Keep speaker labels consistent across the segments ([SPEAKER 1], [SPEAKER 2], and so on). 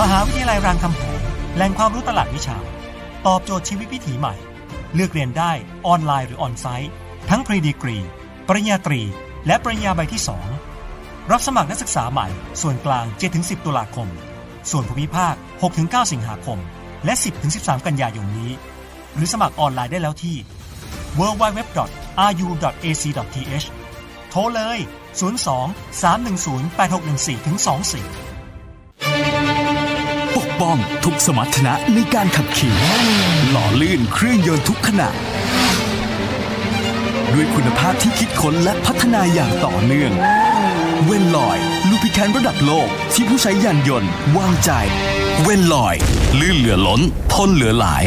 [SPEAKER 1] มหาวิทยาลัยรามคำแหงแหล่งความรู้ตลาดวิชา ตอบโจทย์ชีวิตวิถีใหม่ เลือกเรียนได้ออนไลน์หรือออนไซต์ ทั้งพรีดีกรี ปริญญาตรี และปริญญาใบที่ 2 รับสมัครนักศึกษาใหม่ ส่วนกลาง 7-10 ตุลาคม ส่วนภูมิภาค 6-9 สิงหาคม และ 10-13 กันยายนนี้ หรือสมัครออนไลน์ได้แล้วที่ www.ru.ac.th โทรเลย 02 310 8614 24
[SPEAKER 2] ป้องทุกสมรรถนะในการขับขี่ หล่อลื่นเครื่องยนต์ทุกขณะ ด้วยคุณภาพที่คิดค้นและพัฒนาอย่างต่อเนื่อง เวนลอยลูพิแคนระดับโลกที่ผู้ใช้ยานยนต์วางใจ เวนลอย ลื่นเหลือล้นทนเหลือหลาย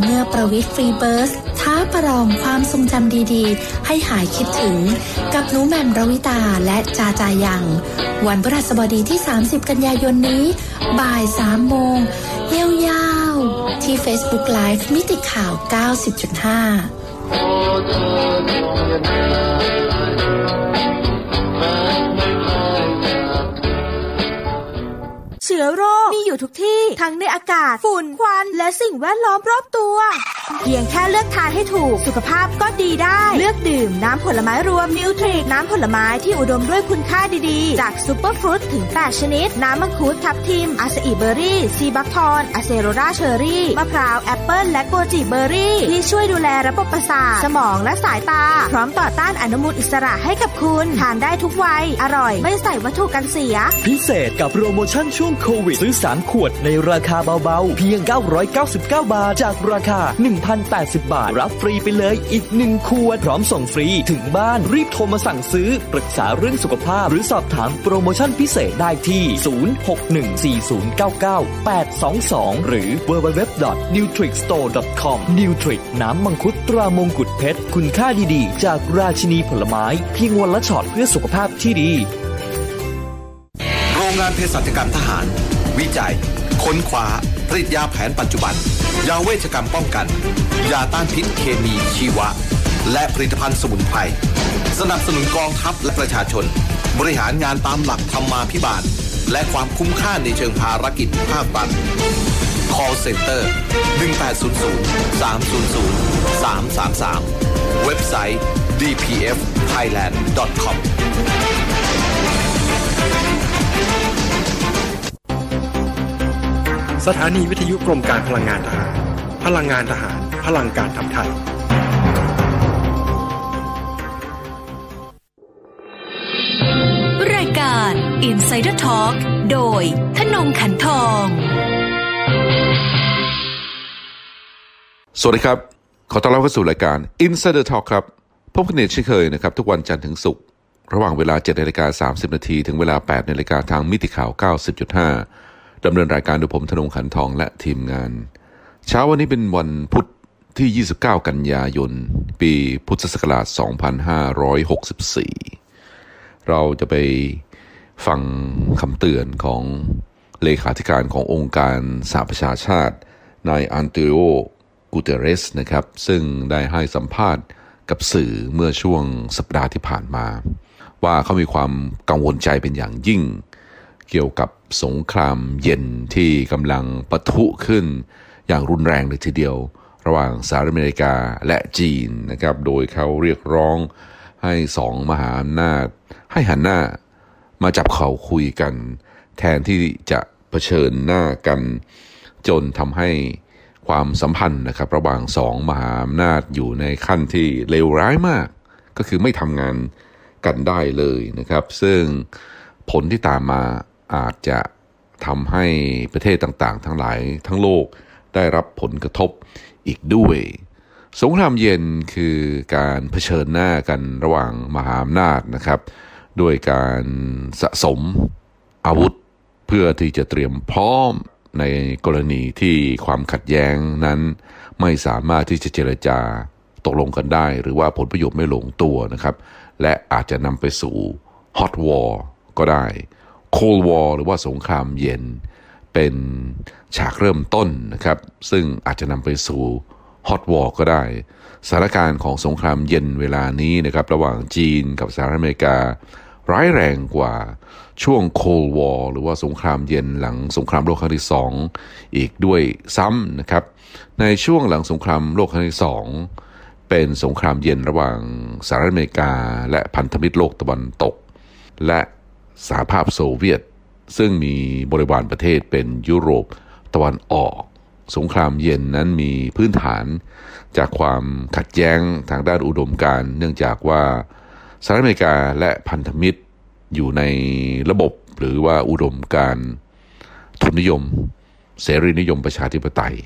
[SPEAKER 3] เมื่อประวิทย์ฟรีเบิร์สท้าประลองความทรงจำดีๆ ให้หายคิดถึง กับหนูแหม่มรวิตาและจาจายัง วันพฤหัสบดีที่ 30 กันยายนนี้ บ่าย 3 โมงยาวๆ ที่ Facebook Live มิติข่าว 90.5
[SPEAKER 4] เชื้อโรคมีอยู่ทุกที่ ทั้งในอากาศ ฝุ่น ควัน และสิ่งแวดล้อมรอบตัว เพียงแค่เลือกทานให้ถูกสุขภาพก็ดีได้ เลือกดื่มน้ำผลไม้รวม Nutrix น้ำผลไม้ที่อุดมด้วยคุณค่าดีๆ จาก superfruit ถึง 8 ชนิด น้ำมังคุดทับทิม acai berry sea buckthorn acerola cherry มะพร้าว แอปเปิลและ goji berry ที่ช่วยดูแลระบบประสาทสมองและสายตา พร้อมต่อต้านอนุมูลอิสระให้กับคุณ ทานได้ทุกวัย อร่อย ไม่ใส่วัตถุกันเสีย
[SPEAKER 5] พิเศษกับโปรโมชั่นช่วงโควิดซื้อ3ขวดในราคาเบาๆ เพียง 999 บาท จากราคา1,080 บาท รับฟรีไปเลยอีก 1 ขวด พร้อมส่งฟรีถึงบ้านรีบโทรมาสั่งซื้อ ปรึกษาเรื่องสุขภาพ หรือสอบถามโปรโมชั่นพิเศษได้ที่ 0614099822 หรือ www.nutrixstore.com Nutrix น้ำมังคุดตรามงกุฎเพชร คุณค่าดีๆ จากราชินีผลไม้ เพียงวันละช็อตเพื่อสุขภาพที่ดี
[SPEAKER 6] โรงงานเภสัชกรรมทหาร วิจัย ค้นคว้าผลิตยาแผนปัจจุบัน ยาเวชกรรมป้องกัน ยาต้านพิษเคมีชีวะ และผลิตภัณฑ์สมุนไพรสนับสนุนกองทัพและประชาชน บริหารงานตามหลักธรรมาภิบาล และความคุ้มค่าในเชิงภารกิจภาครัฐ call center 1800 300 333 เว็บไซต์ dpfthailand.com
[SPEAKER 7] สถานีวิทยุกรมการพลังงานทหาร พลังงานทหาร พลังการทำไทย
[SPEAKER 8] รายการ Insider Talk โดยธนงขันทอง
[SPEAKER 9] สวัสดีครับ ขอต้อนรับเข้าสู่รายการ Insider Talk ครับ พบกันเนตเช่นเคยนะครับ ทุกวันจันทร์ถึงศุกร์ระหว่างเวลา7นาฬิกา30นาทีถึงเวลา8นาฬิกาทางมิติข่าว 90.5 ดำเนินรายการโดยผมธนงขันทองและทีมงาน เช้าวันนี้เป็นวันพุธที่ 29 กันยายน ปีพุทธศักราช 2564 เราจะไปฟังคำเตือนของเลขาธิการขององค์การสหประชาชาตินายอันเตโอกูเตเรสนะครับ ซึ่งได้ให้สัมภาษณ์กับสื่อเมื่อช่วงสัปดาห์ที่ผ่านมา ว่าเขามีความกังวลใจเป็นอย่างยิ่ง เกี่ยวกับสงครามเย็นที่กำลังปะทุขึ้นอย่างรุนแรงเลยทีเดียว ระหว่างสหรัฐอเมริกาและจีนนะครับ โดยเขาเรียกร้องให้สองมหาอำนาจให้หันหน้ามาจับเขาคุยกัน แทนที่จะเผชิญหน้ากัน จนทำให้ความสัมพันธ์นะครับ ระหว่างสองมหาอำนาจอยู่ในขั้นที่เลวร้ายมาก ก็คือไม่ทำงานกันได้เลยนะครับ ซึ่งผลที่ตามมา อาจจะทำให้ประเทศต่างๆ ทั้งหลายทั้งโลกได้รับผลกระทบอีกด้วย สงครามเย็นคือการเผชิญหน้ากันระหว่างมหาอำนาจนะครับด้วยการสะสมอาวุธเพื่อที่จะเตรียมพร้อมในกรณีที่ความขัดแย้งนั้นไม่สามารถที่จะเจรจาตกลงกันได้ หรือว่าผลประโยชน์ไม่ลงตัวนะครับ และอาจจะนำไปสู่ hot war ก็ได้ cold war หรือว่าสงครามเย็น เป็นฉากเริ่มต้นนะครับ ซึ่งอาจจะนำไปสู่ฮอตวอร์ก็ได้ สถานการณ์ของสงครามเย็นเวลานี้นะครับ ระหว่างจีนกับสหรัฐอเมริกา ร้ายแรงกว่าช่วงโคลวอร์หรือว่าสงครามเย็นหลังสงครามโลกครั้งที่สองอีกด้วยซ้ำนะครับ ในช่วงหลังสงครามโลกครั้งที่สองเป็นสงครามเย็นระหว่างสหรัฐอเมริกา และพันธมิตรโลกตะวันตก และ สหภาพโซเวียต ซึ่งมีบริวารประเทศเป็นยุโรปตะวันออก สงครามเย็นนั้นมีพื้นฐาน จากความขัดแย้งทางด้านอุดมการเนื่องจากว่าสหรัฐอเมริกาและพันธมิตรอยู่ในระบบหรือว่าอุดมการทุนนิยม เสรีนิยมประชาธิปไตย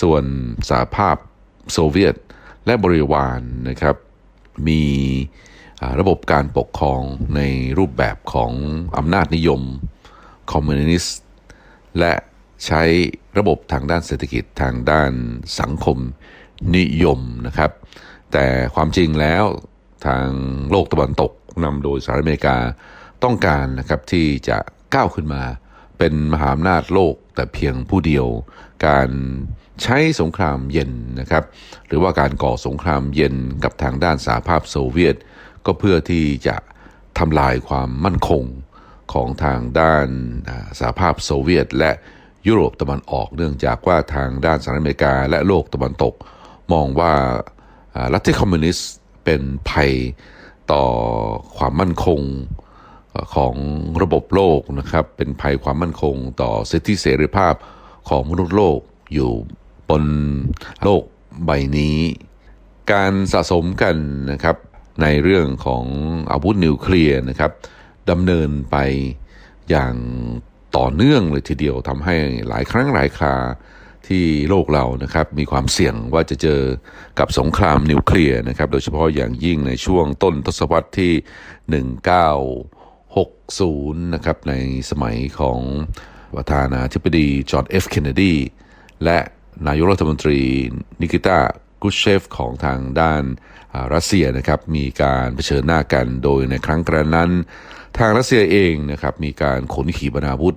[SPEAKER 9] ส่วนสหภาพโซเวียตและบริวารนะครับมี ระบบการปกครองในรูปแบบของอำนาจนิยมคอมมิวนิสต์และใช้ระบบทางด้านเศรษฐกิจทางด้านสังคมนิยมนะครับ แต่ความจริงแล้วทางโลกตะวันตกนำโดยสหรัฐอเมริกาต้องการนะครับที่จะก้าวขึ้นมาเป็นมหาอำนาจโลกแต่เพียงผู้เดียว การใช้สงครามเย็นนะครับ หรือว่าการก่อสงครามเย็นกับทางด้านสหภาพโซเวียต ก็เพื่อที่จะทำลายความมั่นคงของทางด้านสหภาพโซเวียต และยุโรปตะวันออกเนื่องจากว่าทางด้านสหรัฐอเมริกาและโลกตะวันตก มองว่ารัฐคอมมิวนิสต์เป็นภัยต่อความมั่นคงของระบบโลกนะครับ เป็นภัยความมั่นคงต่อสิทธิเสรีภาพของมนุษย์โลกอยู่บนโลกใบนี้ การสะสมกันนะครับ ในเรื่องของอาวุธนิวเคลียร์นะครับดำเนินไปอย่างต่อเนื่องเลยทีเดียวทำให้หลายครั้งหลายคราที่โลกเรานะครับมีความเสี่ยงว่าจะเจอกับสงครามนิวเคลียร์นะครับ โดยเฉพาะอย่างยิ่งในช่วงต้นทศวรรษที่ 1960 นะครับ ในสมัยของประธานาธิบดีจอห์นเอฟเคนเนดี และนายกรัฐมนตรีนิกิตา ครุชเชฟของทางด้านรัสเซียนะครับมีการเผชิญหน้ากันโดยในครั้งกระนั้น ทางรัสเซียเองนะครับมีการขนขีปนาวุธ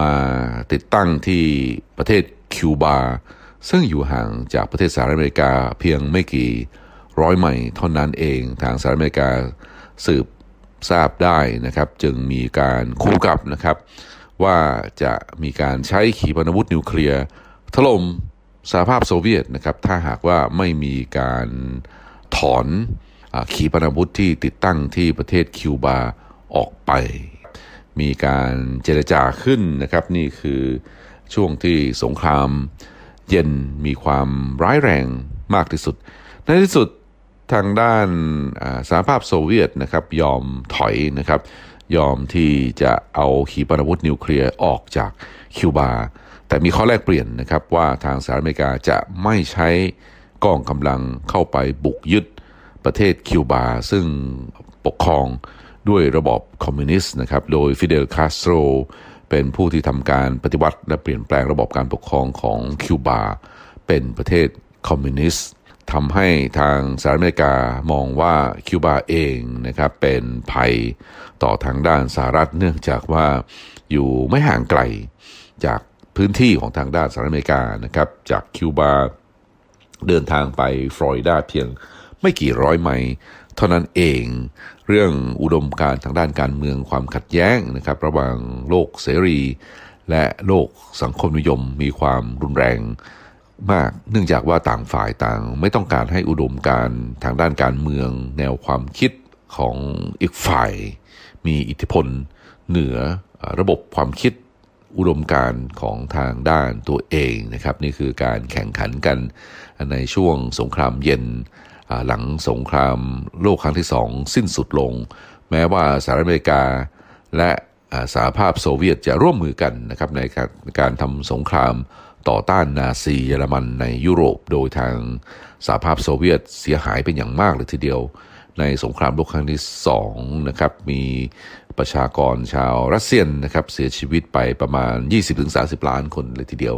[SPEAKER 9] มาติดตั้งที่ประเทศคิวบา ซึ่งอยู่ห่างจากประเทศสหรัฐอเมริกาเพียงไม่กี่ร้อยไมล์เท่านั้นเองทางสหรัฐอเมริกาสืบทราบได้นะครับ จึงมีการคู่กับนะครับ ว่าจะมีการใช้ขีปนาวุธนิวเคลียร์ถล่ม สหภาพโซเวียตนะครับถ้าหากว่าไม่มีการถอนอขีปนาวุธที่ติดตั้งที่ประเทศคิวบาออกไป มีการเจรจาขึ้นนะครับนี่คือช่วงที่สงครามเย็นมีความร้ายแรงมากที่สุด ในที่สุดทางด้านสหภาพโซเวียตนะครับยอมถอยนะครับ ยอมที่จะเอาขีปนาวุธนิวเคลียร์ออกจากคิวบา แต่มีข้อแลกเปลี่ยนนะครับว่าทางสหรัฐอเมริกาจะไม่ใช้กองกำลังเข้าไปบุกยึดประเทศคิวบา ซึ่งปกครองด้วยระบอบคอมมิวนิสต์นะครับโดยฟิเดลคาสโตรเป็นผู้ที่ทำการปฏิวัติและเปลี่ยนแปลงระบบการปกครองของคิวบา เป็นประเทศคอมมิวนิสต์ทำให้ทางสหรัฐอเมริกามองว่าคิวบาเองนะครับเป็นภัยต่อทางด้านสหรัฐเนื่องจากว่าอยู่ไม่ห่างไกลจาก พื้นที่ของทางด้านสหรัฐอเมริกานะครับจากคิวบาเดินทางไปฟลอริดาเพียงไม่กี่ร้อยไมล์เท่านั้นเองเรื่องอุดมการทางด้านการเมืองความขัดแย้งนะครับ ระหว่างโลกเสรี และโลกสังคมนิยมมีความรุนแรงมาก เนื่องจากว่าต่างฝ่ายต่าง ไม่ต้องการให้อุดมการทางด้านการเมือง แนวความคิดของอีกฝ่าย มีอิทธิพลเหนือระบบความคิด อุดมการของทางด้านตัวเองนะครับ นี่คือการแข่งขันกันในช่วงสงครามเย็นหลังสงครามโลกครั้งที่สองสิ้นสุดลง แม้ว่าสหรัฐอเมริกาและสหภาพโซเวียตจะร่วมมือกันนะครับในการการทำสงครามต่อต้านนาซีเยอรมันในยุโรป โดยทางสหภาพโซเวียตเสียหายเป็นอย่างมากเลยทีเดียว ในสงครามโลกครั้งที่สองนะครับมี ประชากรชาวรัสเซียนนะครับเสียชีวิตไปประมาณ 20-30 ล้านคนเลยทีเดียว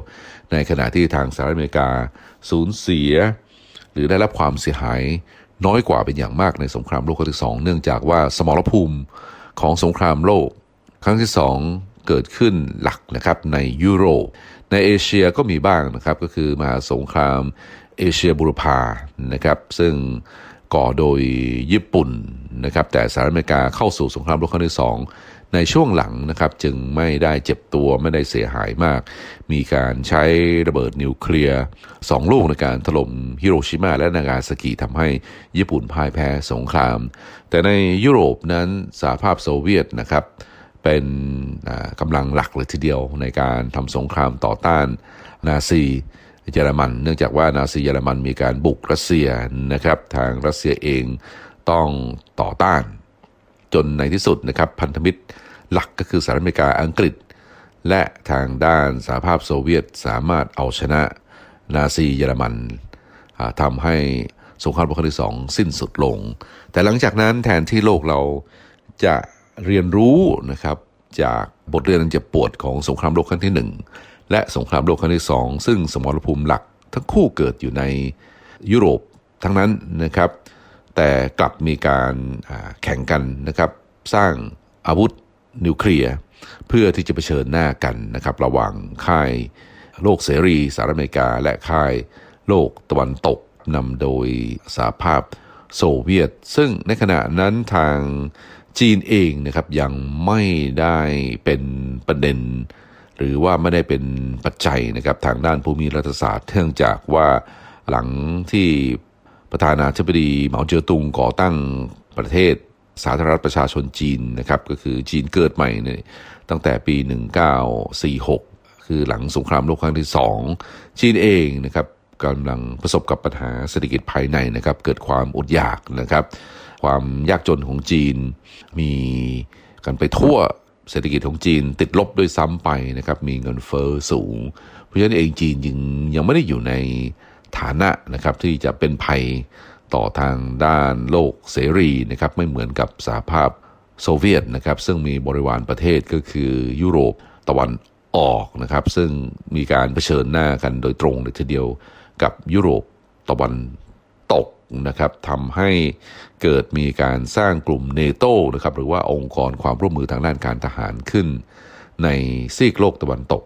[SPEAKER 9] ในขณะที่ทางสหรัฐอเมริกาสูญเสีย หรือได้รับความเสียหายน้อยกว่าเป็นอย่างมากในสงครามโลกครั้งที่สองเนื่องจากว่าสมรภูมิของสงครามโลก ครั้งที่สองเกิดขึ้นหลักนะครับในยุโรป ในเอเชียก็มีบ้างนะครับก็คือมหาสงครามเอเชียบุรพานะครับซึ่ง ก่อโดยญี่ปุ่นนะครับแต่สหรัฐอเมริกาเข้าสู่สงครามโลกครั้งที่สองในช่วงหลังนะครับจึงไม่ได้เจ็บตัวไม่ได้เสียหายมาก มีการใช้ระเบิดนิวเคลียร์สองลูกในการถล่มฮิโรชิมาและนางาซากิทำให้ญี่ปุ่นพ่ายแพ้สงคราม แต่ในยุโรปนั้นสหภาพโซเวียตนะครับเป็นกำลังหลักเลยทีเดียวในการทำสงครามต่อต้านนาซี เยอรมัน เนื่องจากว่านาซีเยอรมันมีการบุกรัสเซียนะครับ ทางรัสเซียเองต้องต่อต้าน จนในที่สุดนะครับพันธมิตรหลักก็คือสหรัฐอเมริกาอังกฤษ และทางด้านสหภาพโซเวียตสามารถเอาชนะนาซีเยอรมันทำให้สงครามโลกครั้งที่สองสิ้นสุดลง แต่หลังจากนั้นแทนที่โลกเราจะเรียนรู้นะครับจากบทเรียนอันเจ็บปวดของสงครามโลกครั้งที่หนึ่ง และสงครามโลกครั้งที่สองซึ่งสมรภูมิหลักทั้งคู่เกิดอยู่ในยุโรปทั้งนั้นนะครับ แต่กลับมีการแข่งกันนะครับ สร้างอาวุธนิวเคลียร์เพื่อที่จะเผชิญหน้ากันนะครับ ระหว่างค่ายโลกเสรีสหรัฐอเมริกา และค่ายโลกตะวันตกนำโดยสหภาพโซเวียต ซึ่งในขณะนั้นทางจีนเองนะครับยังไม่ได้เป็นประเด็น หรือว่าไม่ได้เป็นปัจจัยนะครับทางด้านภูมิรัฐศาสตร์เนื่องจากว่าหลังที่ประธานาธิบดีเหมาเจ๋อตุงก่อตั้งประเทศสาธารณรัฐประชาชนจีนนะครับก็คือจีนเกิดใหม่เนี่ยตั้งแต่ปี 1946 คือหลังสงครามโลกครั้งที่สองจีนเองนะครับกำลังประสบกับปัญหาเศรษฐกิจภายในนะครับเกิดความอดอยากนะครับ ความยากจนของจีนมีกันไปทั่ว เศรษฐกิจของจีนติดลบด้วยซ้ำไปนะครับ มีเงินเฟอ้อสูง เพราะฉะนั้นเองจีนยังยังไม่ได้อยู่ในฐานะนะครับที่จะเป็นภัยต่อทางด้านโลกเสรีนะครับไม่เหมือนกับสหภาพโซเวียตนะครับซึ่งมีบริวารประเทศก็คือยุโรปตะวันออกนะครับซึ่งมีการเผชิญหน้ากันโดยตรงเลยทีเดียวกับยุโรปตะวัน นะครับทำให้เกิดมีการสร้างกลุ่มเนโตนะครับหรือว่าองค์กรความร่วมมือทางด้านการทหารขึ้น ในซีกโลกตะวันตก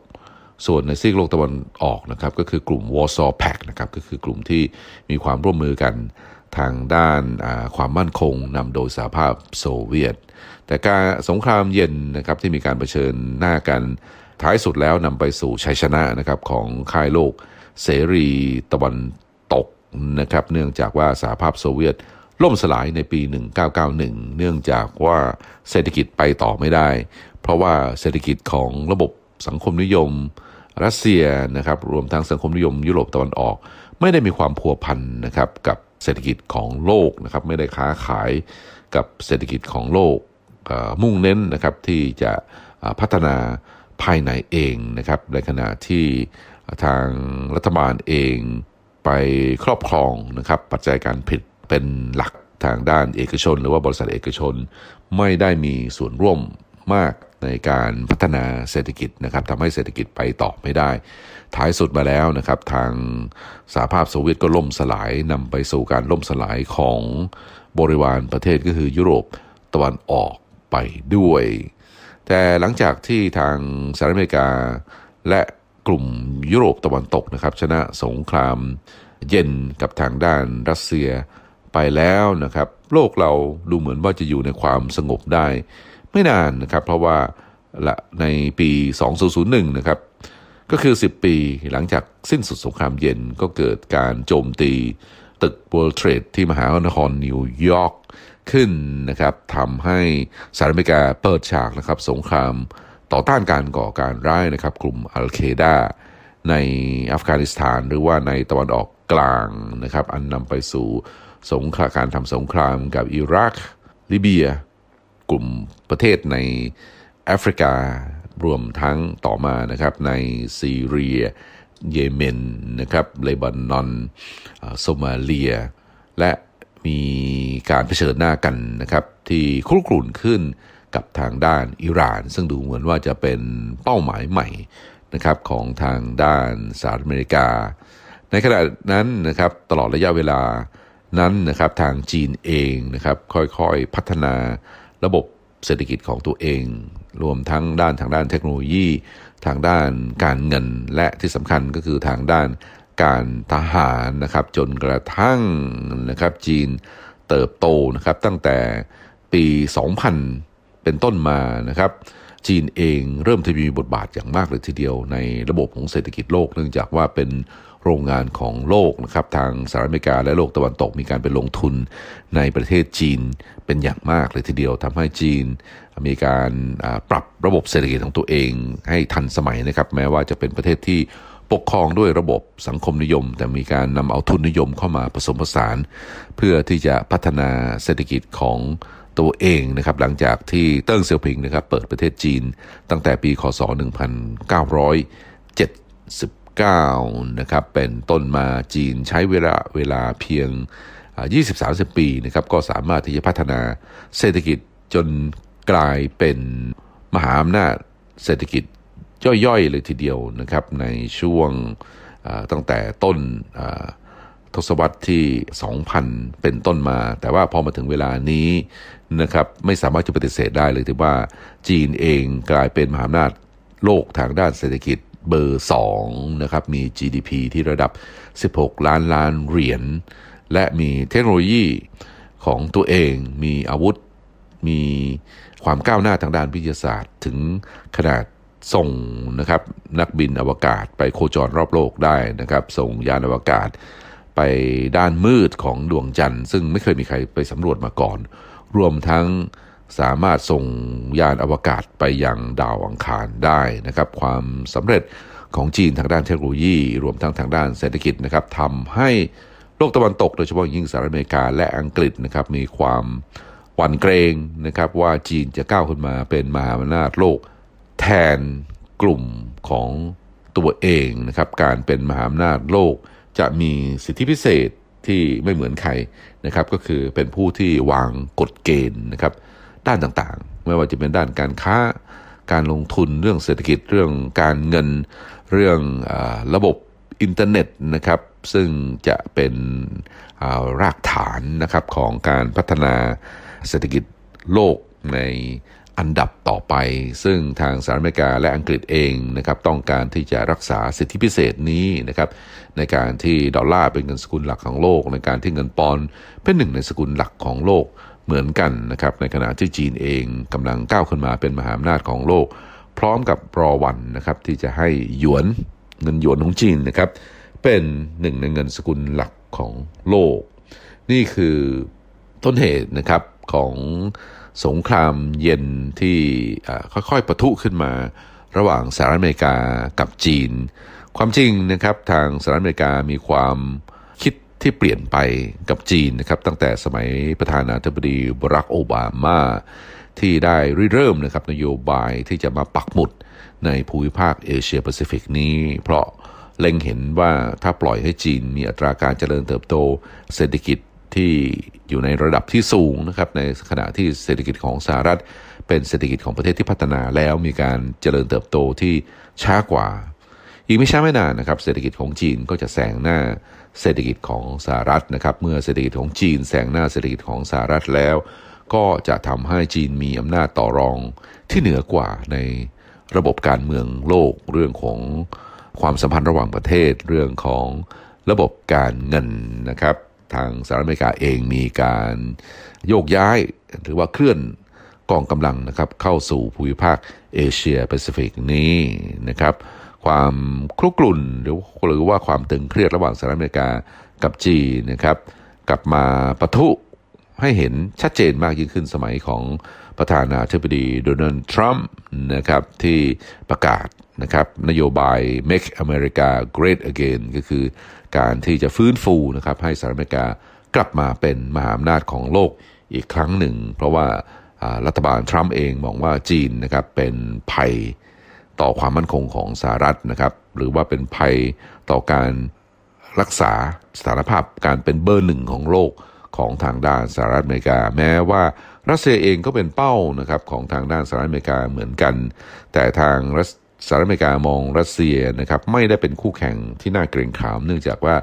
[SPEAKER 9] ส่วนในซีกโลกตะวันออกนะครับก็คือกลุ่มวอร์ซอแพกนะครับก็คือกลุ่มที่มีความร่วมมือกันทางด้านความมั่นคงนำโดยสหภาพโซเวียต แต่การสงครามเย็นนะครับที่มีการเผชิญหน้ากันท้ายสุดแล้วนำไปสู่ชัยชนะนะครับของค่ายโลกเสรีตะวัน นะครับเนื่องจากว่าสหภาพโซเวียตล่มสลายในปี 1991 เนื่องจากว่าเศรษฐกิจไปต่อไม่ได้ เพราะว่าเศรษฐกิจของระบบสังคมนิยม รัสเซียนะครับรวมทั้งสังคมนิยมยุโรปตะวันออก ไม่ได้มีความพัวพันนะครับกับเศรษฐกิจของโลกนะครับไม่ได้ค้าขายกับเศรษฐกิจของโลกมุ่งเน้นนะครับที่จะพัฒนาภายในเองนะครับในขณะที่ทางรัฐบาลเอง ไปครอบครองนะครับปัจจัยการผลิตเป็นหลักทางด้านเอกชน หรือว่าบริษัทเอกชน ไม่ได้มีส่วนร่วมมากในการพัฒนาเศรษฐกิจนะครับทำให้เศรษฐกิจไปต่อไม่ได้ ท้ายสุดมาแล้วนะครับ ทางสหภาพโซเวียตก็ล่มสลายนำไปสู่การล่มสลายของบริวารประเทศก็คือยุโรปตะวันออกไปด้วย แต่หลังจากที่ทางสหรัฐอเมริกาและ กลุ่มยุโรปตะวันตกนะครับ ชนะสงครามเย็นกับทางด้านรัสเซียไปแล้วนะครับ โลกเราดูเหมือนว่าจะอยู่ในความสงบได้ไม่นานนะครับ เพราะว่าละในปี 2001 นะครับ ก็คือ 10 ปีหลังจากสิ้นสุดสงครามเย็นก็เกิดการโจมตีตึก World Trade ที่มหานครนิวยอร์กขึ้นนะครับทำให้สหรัฐอเมริกาเปิดฉากนะครับ สงคราม ต่อต้านการก่อการร้ายนะครับ กลุ่มอัลเคดาในอัฟกานิสถาน หรือว่าในตะวันออกกลางนะครับ อันนำไปสู่สงครามการทำสงครามกับอิรัก ลิเบีย กลุ่มประเทศในแอฟริการวมทั้งต่อมานะครับในซีเรีย เยเมนนะครับเลบานอนโซมาเลีย และมีการเผชิญหน้ากันนะครับที่คุกรุ่นขึ้น กับทางด้านอิหร่าน ซึ่งดูเหมือนว่าจะเป็นเป้าหมายใหม่นะครับของทางด้านสหรัฐอเมริกา ในขณะนั้นนะครับตลอดระยะเวลานั้นนะครับทางจีนเองนะครับค่อยๆพัฒนาระบบเศรษฐกิจของตัวเอง รวมทั้งด้านทางด้านเทคโนโลยี ทางด้านการเงินและที่สำคัญก็คือทางด้านการทหารนะครับจนกระทั่งนะครับจีนเติบโตนะครับตั้งแต่ปี 2000 เป็นต้นมานะครับ จีนเองเริ่มที่มีบทบาทอย่างมากเลยทีเดียวในระบบของเศรษฐกิจโลก เนื่องจากว่าเป็นโรงงานของโลกนะครับทางสหรัฐอเมริกาและโลกตะวันตกมีการไปลงทุนในประเทศจีนเป็นอย่างมากเลยทีเดียวทำให้จีนมีการปรับระบบเศรษฐกิจของตัวเอง ให้ทันสมัยนะครับ แม้ว่าจะเป็นประเทศที่ปกครองด้วยระบบสังคมนิยม แต่มีการนำเอาทุนนิยมเข้ามาผสมผสาน เพื่อที่จะพัฒนาเศรษฐกิจของ ตัวเองนะครับหลังจากที่เติ้งเซี่ยวผิงนะครับเปิดประเทศจีนตั้งแต่ปีคศ 1979 นะครับเป็นต้นมาจีนใช้เวลาเวลาเพียง 20-30 ปีนะครับก็สามารถที่จะพัฒนาเศรษฐกิจจนกลายเป็นมหาอำนาจเศรษฐกิจย่อยๆเลยทีเดียวนะครับในช่วงตั้งแต่ต้น ทศวรรษที่ 2000 เป็นต้นมา แต่ว่าพอมาถึงเวลานี้นะครับไม่สามารถจะปฏิเสธได้เลยที่ว่าจีนเองกลายเป็นมหาอำนาจโลกทางด้านเศรษฐกิจเบอร์2นะครับมี GDP ที่ระดับ 16 ล้านล้านเหรียญและมีเทคโนโลยีของตัวเองมีอาวุธ มีความก้าวหน้าทางด้านวิทยาศาสตร์ ถึงขนาดส่งนะครับนักบินอวกาศไปโคจรรอบโลกได้นะครับ ส่งยานอวกาศ ไปด้านมืดของดวงจันทร์ ซึ่งไม่เคยมีใครไปสำรวจมาก่อน รวมทั้งสามารถส่งยานอวกาศไปยังดาวอังคารได้นะครับ ความสำเร็จของจีนทางด้านเทคโนโลยี รวมทั้งทางด้านเศรษฐกิจนะครับทำให้โลกตะวันตก โดยเฉพาะยิ่งสหรัฐอเมริกาและอังกฤษนะครับมีความหวั่นเกรงนะครับว่าจีนจะก้าวขึ้นมาเป็นมหาอำนาจโลกแทนกลุ่มของตัวเองนะครับการเป็นมหาอำนาจโลก จะมีสิทธิพิเศษที่ไม่เหมือนใครนะครับก็คือเป็นผู้ที่วางกฎเกณฑ์นะครับด้านต่างๆ ไม่ว่าจะเป็นด้านการค้า การลงทุนเรื่องเศรษฐกิจเรื่องการเงินเรื่องอระบบอินเทอร์เน็ตนะครับซึ่งจะเป็นรากฐานนะครับของการพัฒนาเศรษฐกิจโลกใน อันดับต่อไป ซึ่งทางสหรัฐอเมริกาและอังกฤษเองนะครับต้องการที่จะรักษาสิทธิพิเศษนี้นะครับในการที่ดอลลาร์เป็นเงินสกุลหลักของโลก ในการที่เงินปอนด์เป็นหนึ่งในสกุลหลักของโลกเหมือนกันนะครับในขณะที่จีนเองกำลังก้าวขึ้นมาเป็นมหาอำนาจของโลก พร้อมกับรอวันนะครับที่จะให้หยวนเงินหยวนของจีนนะครับเป็นหนึ่งในเงินสกุลหลักของโลก นี่คือต้นเหตุนะครับของ สงครามเย็นที่ค่อยๆประทุขึ้นมา ระหว่างสหรัฐอเมริกากับจีน ความจริงนะครับทางสหรัฐอเมริกามีความคิดที่เปลี่ยนไปกับจีนนะครับตั้งแต่สมัยประธานาธิบดีบรักโอบามาที่ได้ริเริ่มนะครับนโยบายที่จะมาปักหมุดในภูมิภาคเอเชียแปซิฟิกนี้ เพราะเล็งเห็นว่าถ้าปล่อยให้จีนมีอัตราการเจริญเติบโต เศรษฐกิจ ที่อยู่ในระดับที่สูงนะครับในขณะที่เศรษฐกิจของสหรัฐ เป็นเศรษฐกิจของประเทศที่พัฒนาแล้วมีการเจริญเติบโตที่ช้ากว่า อีกไม่ช้าไม่นานนะครับ เศรษฐกิจของจีนก็จะแซงหน้าเศรษฐกิจของสหรัฐนะครับ เมื่อเศรษฐกิจของจีนแซงหน้าเศรษฐกิจของสหรัฐแล้ว ก็จะทำให้จีนมีอำนาจต่อรองที่เหนือกว่าในระบบการเมืองโลกเรื่องของความสัมพันธ์ระหว่างประเทศเรื่องของระบบการเงินนะครับ ทางสหรัฐอเมริกาเองมีการโยกย้ายหรือว่าเคลื่อนกองกำลังนะครับเข้าสู่ภูมิภาคเอเชียแปซิฟิกนี้นะครับความคลุกกลุ่นหรือหรือว่าความตึงเครียดระหว่างสหรัฐอเมริกากับจีนนะครับกลับมาปะทุให้เห็นชัดเจนมากยิ่งขึ้นสมัยของประธานาธิบดีโดนัลด์ทรัมป์นะครับที่ประกาศนะครับนโยบาย Make America Great Again ก็คือ การที่จะฟื้นฟูนะครับให้สหรัฐอเมริกากลับมาเป็นมหาอำนาจของโลกอีกครั้งหนึ่ง เพราะว่ารัฐบาลทรัมป์เองมองว่าจีนนะครับเป็นภัยต่อความมั่นคงของสหรัฐนะครับ หรือว่าเป็นภัยต่อการรักษาสถานภาพการเป็นเบอร์หนึ่งของโลกของทางด้านสหรัฐอเมริกา แม้ว่ารัสเซียเองก็เป็นเป้านะครับของทางด้านสหรัฐอเมริกาเหมือนกัน แต่ทางรั สหรัฐอเมริกามองรัสเซียนะครับไม่ได้เป็นคู่แข่งที่น่าเกรงขาม เนื่องจากว่า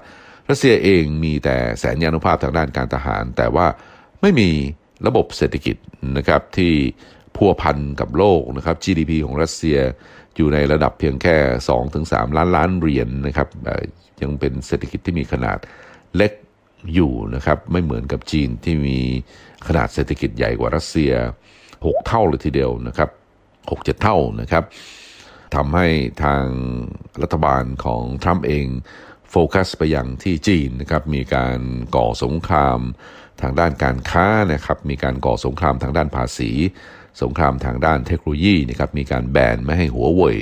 [SPEAKER 9] รัสเซียเองมีแต่แสนยานุภาพทางด้านการทหาร แต่ว่าไม่มีระบบเศรษฐกิจนะครับที่พัวพันกับโลกนะครับ GDP ของรัสเซียอยู่ในระดับเพียงแค่ 2-3 ล้านล้านเหรียญนนะครับยังเป็นเศรษฐกิจที่มีขนาดเล็กอยู่นะครับไม่เหมือนกับจีนที่มีขนาดเศรษฐกิจใหญ่กว่ารัสเซีย 6 เท่าเลยทีเดียวนะครับ 6-7 เท่านะครับ ทำให้ทางรัฐบาลของทรัมป์เองโฟกัสไปยังที่จีนนะครับมีการก่อสงครามทางด้านการค้านะครับมีการก่อสงครามทางด้านภาษี สงครามทางด้านเทคโนโลยีนะครับมีการแบนไม่ให้หัวเว่ย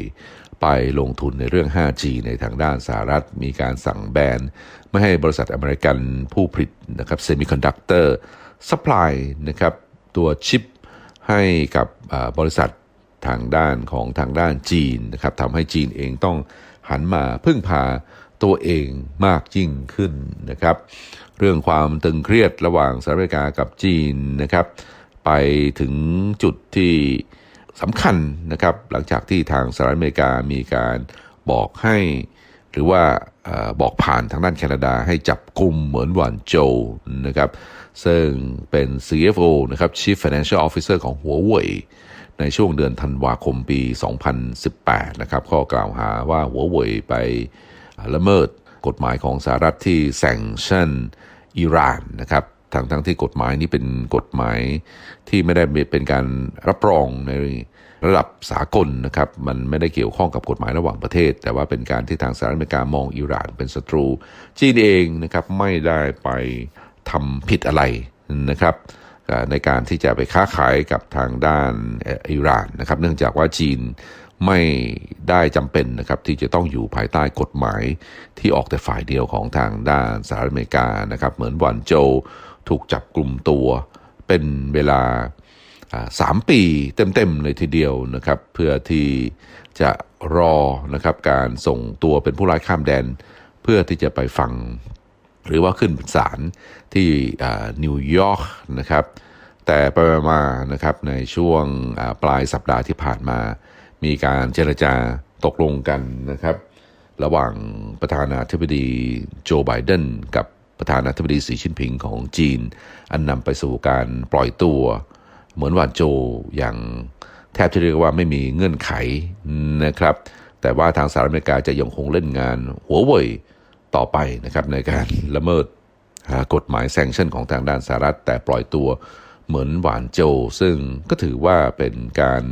[SPEAKER 9] ไปลงทุนในเรื่อง 5G ในทางด้านสหรัฐ มีการสั่งแบนไม่ให้บริษัทอเมริกันผู้ผลิตนะครับเซมิคอนดักเตอร์ supply นะครับตัวชิปให้กับบริษัท ทางด้านของทางด้านจีนนะครับทำให้จีนเองต้องหันมาพึ่งพาตัวเองมากยิ่งขึ้นนะครับ เรื่องความตึงเครียดระหว่างสหรัฐอเมริกากับจีนนะครับ ไปถึงจุดที่สำคัญนะครับ หลังจากที่ทางสหรัฐอเมริกามีการบอกให้ หรือว่าบอกผ่านทางด้านแคนาดาให้จับกลุ่มเหมือนหวานโจนะครับ ซึ่งเป็น CFO นะครับ Chief Financial Officer ของหัวเว่ย ในช่วงเดือนธันวาคมปี 2018 นะครับ ข้อกล่าวหาว่าหัวเว่ยไปละเมิดกฎหมายของสหรัฐที่แซงชั่นอิหร่านนะครับทั้งทั้งที่กฎหมายนี้เป็นกฎหมายที่ไม่ได้เป็นการรับรองในระดับสากลนะครับ มันไม่ได้เกี่ยวข้องกับกฎหมายระหว่างประเทศ แต่ว่าเป็นการที่ทางสหรัฐอเมริกามองอิหร่านเป็นศัตรู จีนเองนะครับไม่ได้ไปทำผิดอะไรนะครับ ในการที่จะไปค้าขายกับทางด้านอิหร่านนะครับ เนื่องจากว่าจีนไม่ได้จำเป็นนะครับที่จะต้องอยู่ภายใต้กฎหมายที่ออกแต่ฝ่ายเดียวของทางด้านสหรัฐอเมริกานะครับ เหมือนวันโจถูกจับกลุ่มตัวเป็นเวลาสามปีเต็มๆเลยทีเดียวนะครับ เพื่อที่จะรอนะครับการส่งตัวเป็นผู้ร้ายข้ามแดน เพื่อที่จะไปฟัง หรือว่าขึ้นศาลที่นิวยอร์กนะครับ แต่ไปมานะครับในช่วงปลายสัปดาห์ที่ผ่านมา มีการเจรจาตกลงกันนะครับ ระหว่างประธานาธิบดีโจไบเดนกับประธานาธิบดีสีชิ้นผิงของจีน อันนำไปสู่การปล่อยตัว เหมือนว่าโจอย่างแทบจะเรียกว่าไม่มีเงื่อนไขนะครับ แต่ว่าทางสหรัฐอเมริกาจะยังคงเล่นงานหัวเว่ย ต่อไปนะครับในการละเมิดกฎหมายแซงชั่นของทางด้านสหรัฐ แต่ปล่อยตัวเหมือนหวานโจ ซึ่งก็ถือว่าเป็นการ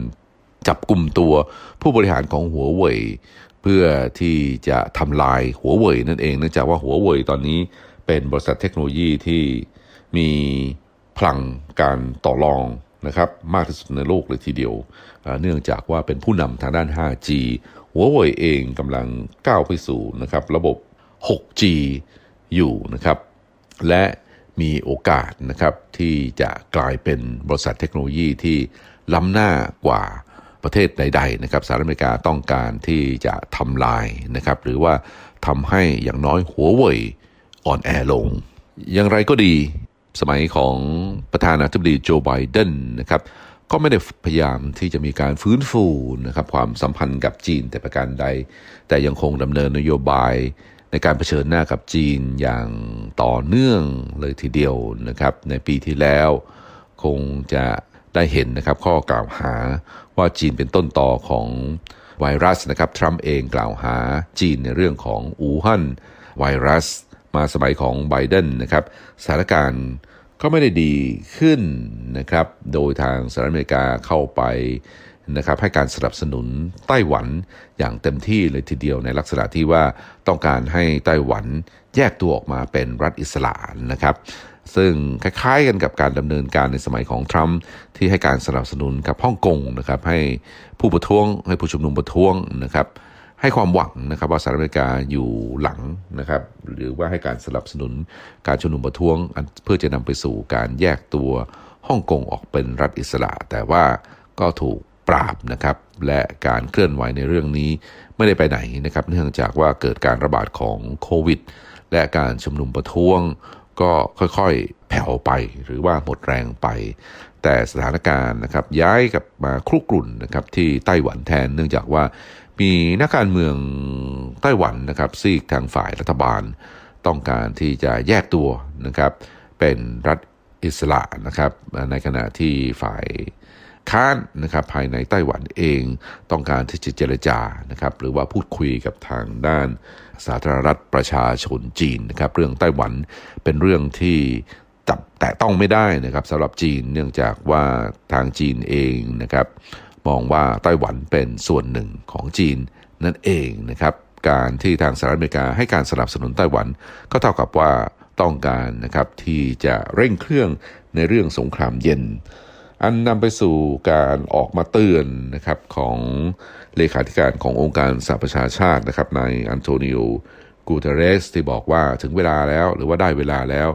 [SPEAKER 9] จับกลุ่มตัวผู้บริหารของหัวเว่ยเพื่อที่จะทำลายหัวเว่ยนั่นเองเนื่องจากว่าหัวเว่ยตอนนี้เป็นบริษัทเทคโนโลยีที่มีพลังการต่อรองนะครับมากที่สุดในโลกเลยทีเดียว เนื่องจากว่าเป็นผู้นำทางด้าน 5G หัวเว่ยเองกำลังก้าวไปสู่นะครับระบบ 6G อยู่นะครับ และมีโอกาสนะครับที่จะกลายเป็นบริษัทเทคโนโลยีที่ล้ำหน้ากว่าประเทศใดๆนะครับสหรัฐอเมริกาต้องการที่จะทำลายนะครับหรือว่าทำให้อย่างน้อยหัวเว่ยอ่อนแอลง อย่างไรก็ดีสมัยของประธานาธิบดีโจไบเดนนะครับก็ไม่ได้พยายามที่จะมีการฟื้นฟูนะครับความสัมพันธ์กับจีนแต่ประการใด แต่ยังคงดำเนินนโยบาย ในการเผชิญหน้ากับจีนอย่างต่อเนื่องเลยทีเดียวนะครับ ในปีที่แล้วคงจะได้เห็นนะครับข้อกล่าวหาว่าจีนเป็นต้นต่อของไวรัสนะครับทรัมป์เองกล่าวหาจีนในเรื่องของอู่ฮั่นไวรัส มาสมัยของไบเดนนะครับสถานการณ์ก็ไม่ได้ดีขึ้นนะครับ โดยทางสหรัฐอเมริกาเข้าไป นะครับให้การสนับสนุนไต้หวันอย่างเต็มที่เลยทีเดียวในลักษณะที่ว่าต้องการให้ไต้หวันแยกตัวออกมาเป็นรัฐอิสระนะครับ ซึ่งคล้ายๆกันกับการดำเนินการในสมัยของทรัมป์ที่ให้การสนับสนุนกับฮ่องกงนะครับให้ผู้ประท้วงให้ผู้ชุมนุมประท้วงนะครับให้ความหวังนะครับว่าสหรัฐอเมริกาอยู่หลังนะครับหรือว่าให้การสนับสนุนการชุมนุมประท้วง เพื่อจะนำไปสู่การแยกตัวฮ่องกงออกเป็นรัฐอิสระ แต่ว่าก็ถูก ปราบนะครับและการเคลื่อนไหวในเรื่องนี้ไม่ได้ไปไหนนะครับ เนื่องจากว่าเกิดการระบาดของโควิด และการชุมนุมประท้วง ก็ค่อยๆแผ่วไปหรือว่าหมดแรงไป แต่สถานการณ์นะครับย้ายกับมาครุกรุ่นนะครับที่ไต้หวันแทนเนื่องจากว่ามีนักการเมืองไต้หวันนะครับซีกทางฝ่ายรัฐบาล ต้องการที่จะแยกตัวนะครับเป็นรัฐอิสระนะครับในขณะที่ฝ่าย ค้านนะครับภายในไต้หวันเองต้องการที่จะเจรจานะครับหรือว่าพูดคุยกับทางด้านสาธารณรัฐประชาชนจีนนะครับเรื่องไต้หวันเป็นเรื่องที่จับแตะต้องไม่ได้นะครับสำหรับจีนเนื่องจากว่าทางจีนเองนะครับมองว่าไต้หวันเป็นส่วนหนึ่งของจีนนั่นเองนะครับการที่ทางสหรัฐอเมริกาให้การสนับสนุนไต้หวัน ก็เท่ากับว่าต้องการนะครับที่จะเร่งเครื่องในเรื่องสงครามเย็น อันนำไปสู่การออกมาเตือนนะครับของเลขาธิการขององค์การสหประชาชาตินะครับนายอันโตนิโอกูเตเรสที่บอกว่าถึงเวลาแล้วหรือว่าได้เวลาแล้ว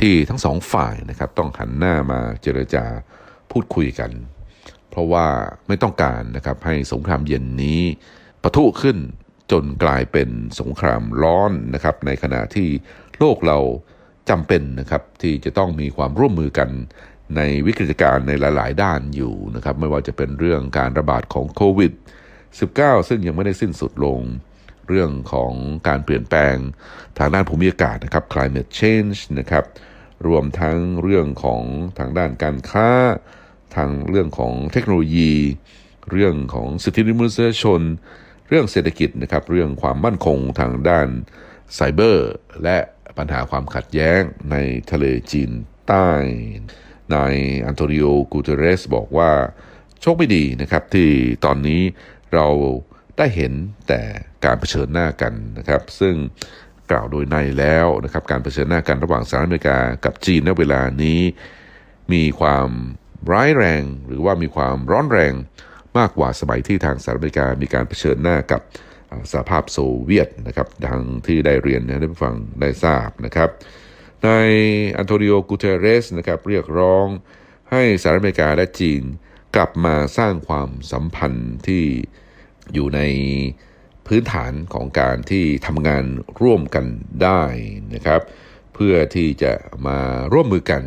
[SPEAKER 9] ที่ทั้งสองฝ่ายนะครับต้องหันหน้ามาเจรจาพูดคุยกัน เพราะว่าไม่ต้องการนะครับให้สงครามเย็นนี้ปะทุขึ้นจนกลายเป็นสงครามร้อนนะครับในขณะที่โลกเราจำเป็นนะครับที่จะต้องมีความร่วมมือกัน ในวิกฤตการณ์ในหลาย ๆ ด้านอยู่นะครับไม่ว่าจะเป็นเรื่องการระบาดของโควิด -19 ซึ่งยังไม่ได้สิ้นสุดลง เรื่องของการเปลี่ยนแปลงทางด้านภูมิอากาศนะครับ climate change นะครับรวมทั้งเรื่องของทางด้านการค้า ทางเรื่องของเทคโนโลยี เรื่องของสิทธิมนุษยชน เรื่องเศรษฐกิจนะครับเรื่องความมั่นคงทางด้านไซเบอร์ และปัญหาความขัดแย้งในทะเลจีนใต้ นายอันโตนิโอกูเตเรสบอกว่าโชคไม่ดีนะครับที่ตอนนี้เราได้เห็นแต่การเผชิญหน้ากันนะครับ ซึ่งกล่าวโดยในแล้วนะครับการเผชิญหน้ากันระหว่างสหรัฐอเมริกากับจีนณเวลานี้มีความร้ายแรง หรือว่ามีความร้อนแรงมากกว่าสมัยที่ทางสหรัฐอเมริกามีการเผชิญหน้ากับสหภาพโซเวียตนะครับดังที่ได้เรียนนะได้ฟังได้ทราบนะครับ นายอันโตนิโอกูเตเรสนะครับเรียกร้องให้สหรัฐอเมริกาและจีนกลับมาสร้างความสัมพันธ์ที่อยู่ในพื้นฐานของการที่ทำงานร่วมกันได้นะครับ เพื่อที่จะมาร่วมมือกัน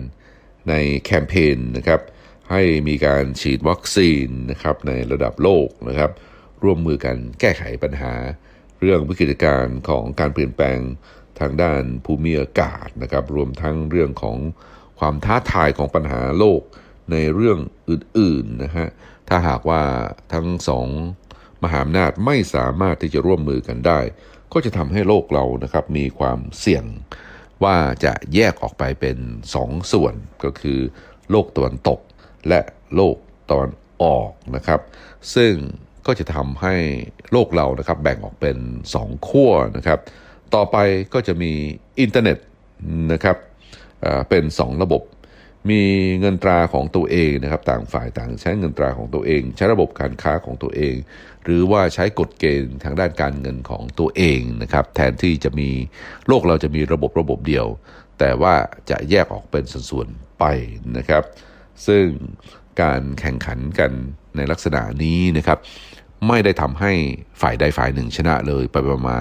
[SPEAKER 9] ในแคมเปญนะครับให้มีการฉีดวัคซีนนะครับในระดับโลกนะครับ ร่วมมือกันแก้ไขปัญหา เรื่องวิกฤตการณ์ของการเปลี่ยนแปลง ทางด้านภูมิอากาศนะครับ รวมทั้งเรื่องของความท้าทายของปัญหาโลกในเรื่องอื่นๆนะฮะ ถ้าหากว่าทั้งสองมหาอำนาจไม่สามารถที่จะร่วมมือกันได้ ก็จะทำให้โลกเรานะครับมีความเสี่ยงว่าจะแยกออกไปเป็นสองส่วนก็คือ โลกตะวันตกและโลกตะวันออกนะครับ ซึ่งก็จะทำให้โลกเรานะครับแบ่งออกเป็นสองขั้วนะครับ ต่อไปก็จะมีอินเทอร์เน็ตนะครับเป็นสองระบบ มีเงินตราของตัวเองนะครับ ต่างฝ่ายต่างใช้เงินตราของตัวเอง ใช้ระบบการค้าของตัวเอง หรือว่าใช้กฎเกณฑ์ทางด้านการเงินของตัวเองนะครับ แทนที่จะมีโลกเราจะมีระบบระบบเดียว แต่ว่าจะแยกออกเป็นส่วนๆไปนะครับ ซึ่งการแข่งขันกันในลักษณะนี้นะครับ ไม่ได้ทำให้ฝ่ายใดฝ่ายหนึ่งชนะเลยไปมา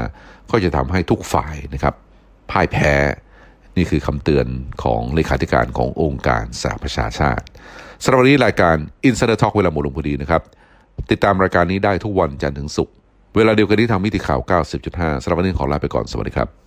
[SPEAKER 9] ก็จะทำให้ทุกฝ่ายนะครับพ่ายแพ้นี่คือคำเตือนของเลขาธิการขององค์การสหประชาชาติสำหรับวันนี้รายการ Insider Talk เวลาหมดลงพอดีนะครับ ติดตามรายการนี้ได้ทุกวันจันทร์ถึงศุกร์เวลาเดียวกันที่ทางมิติข่าว 90.5สำหรับวันนี้ขอลาไปก่อน สวัสดีครับ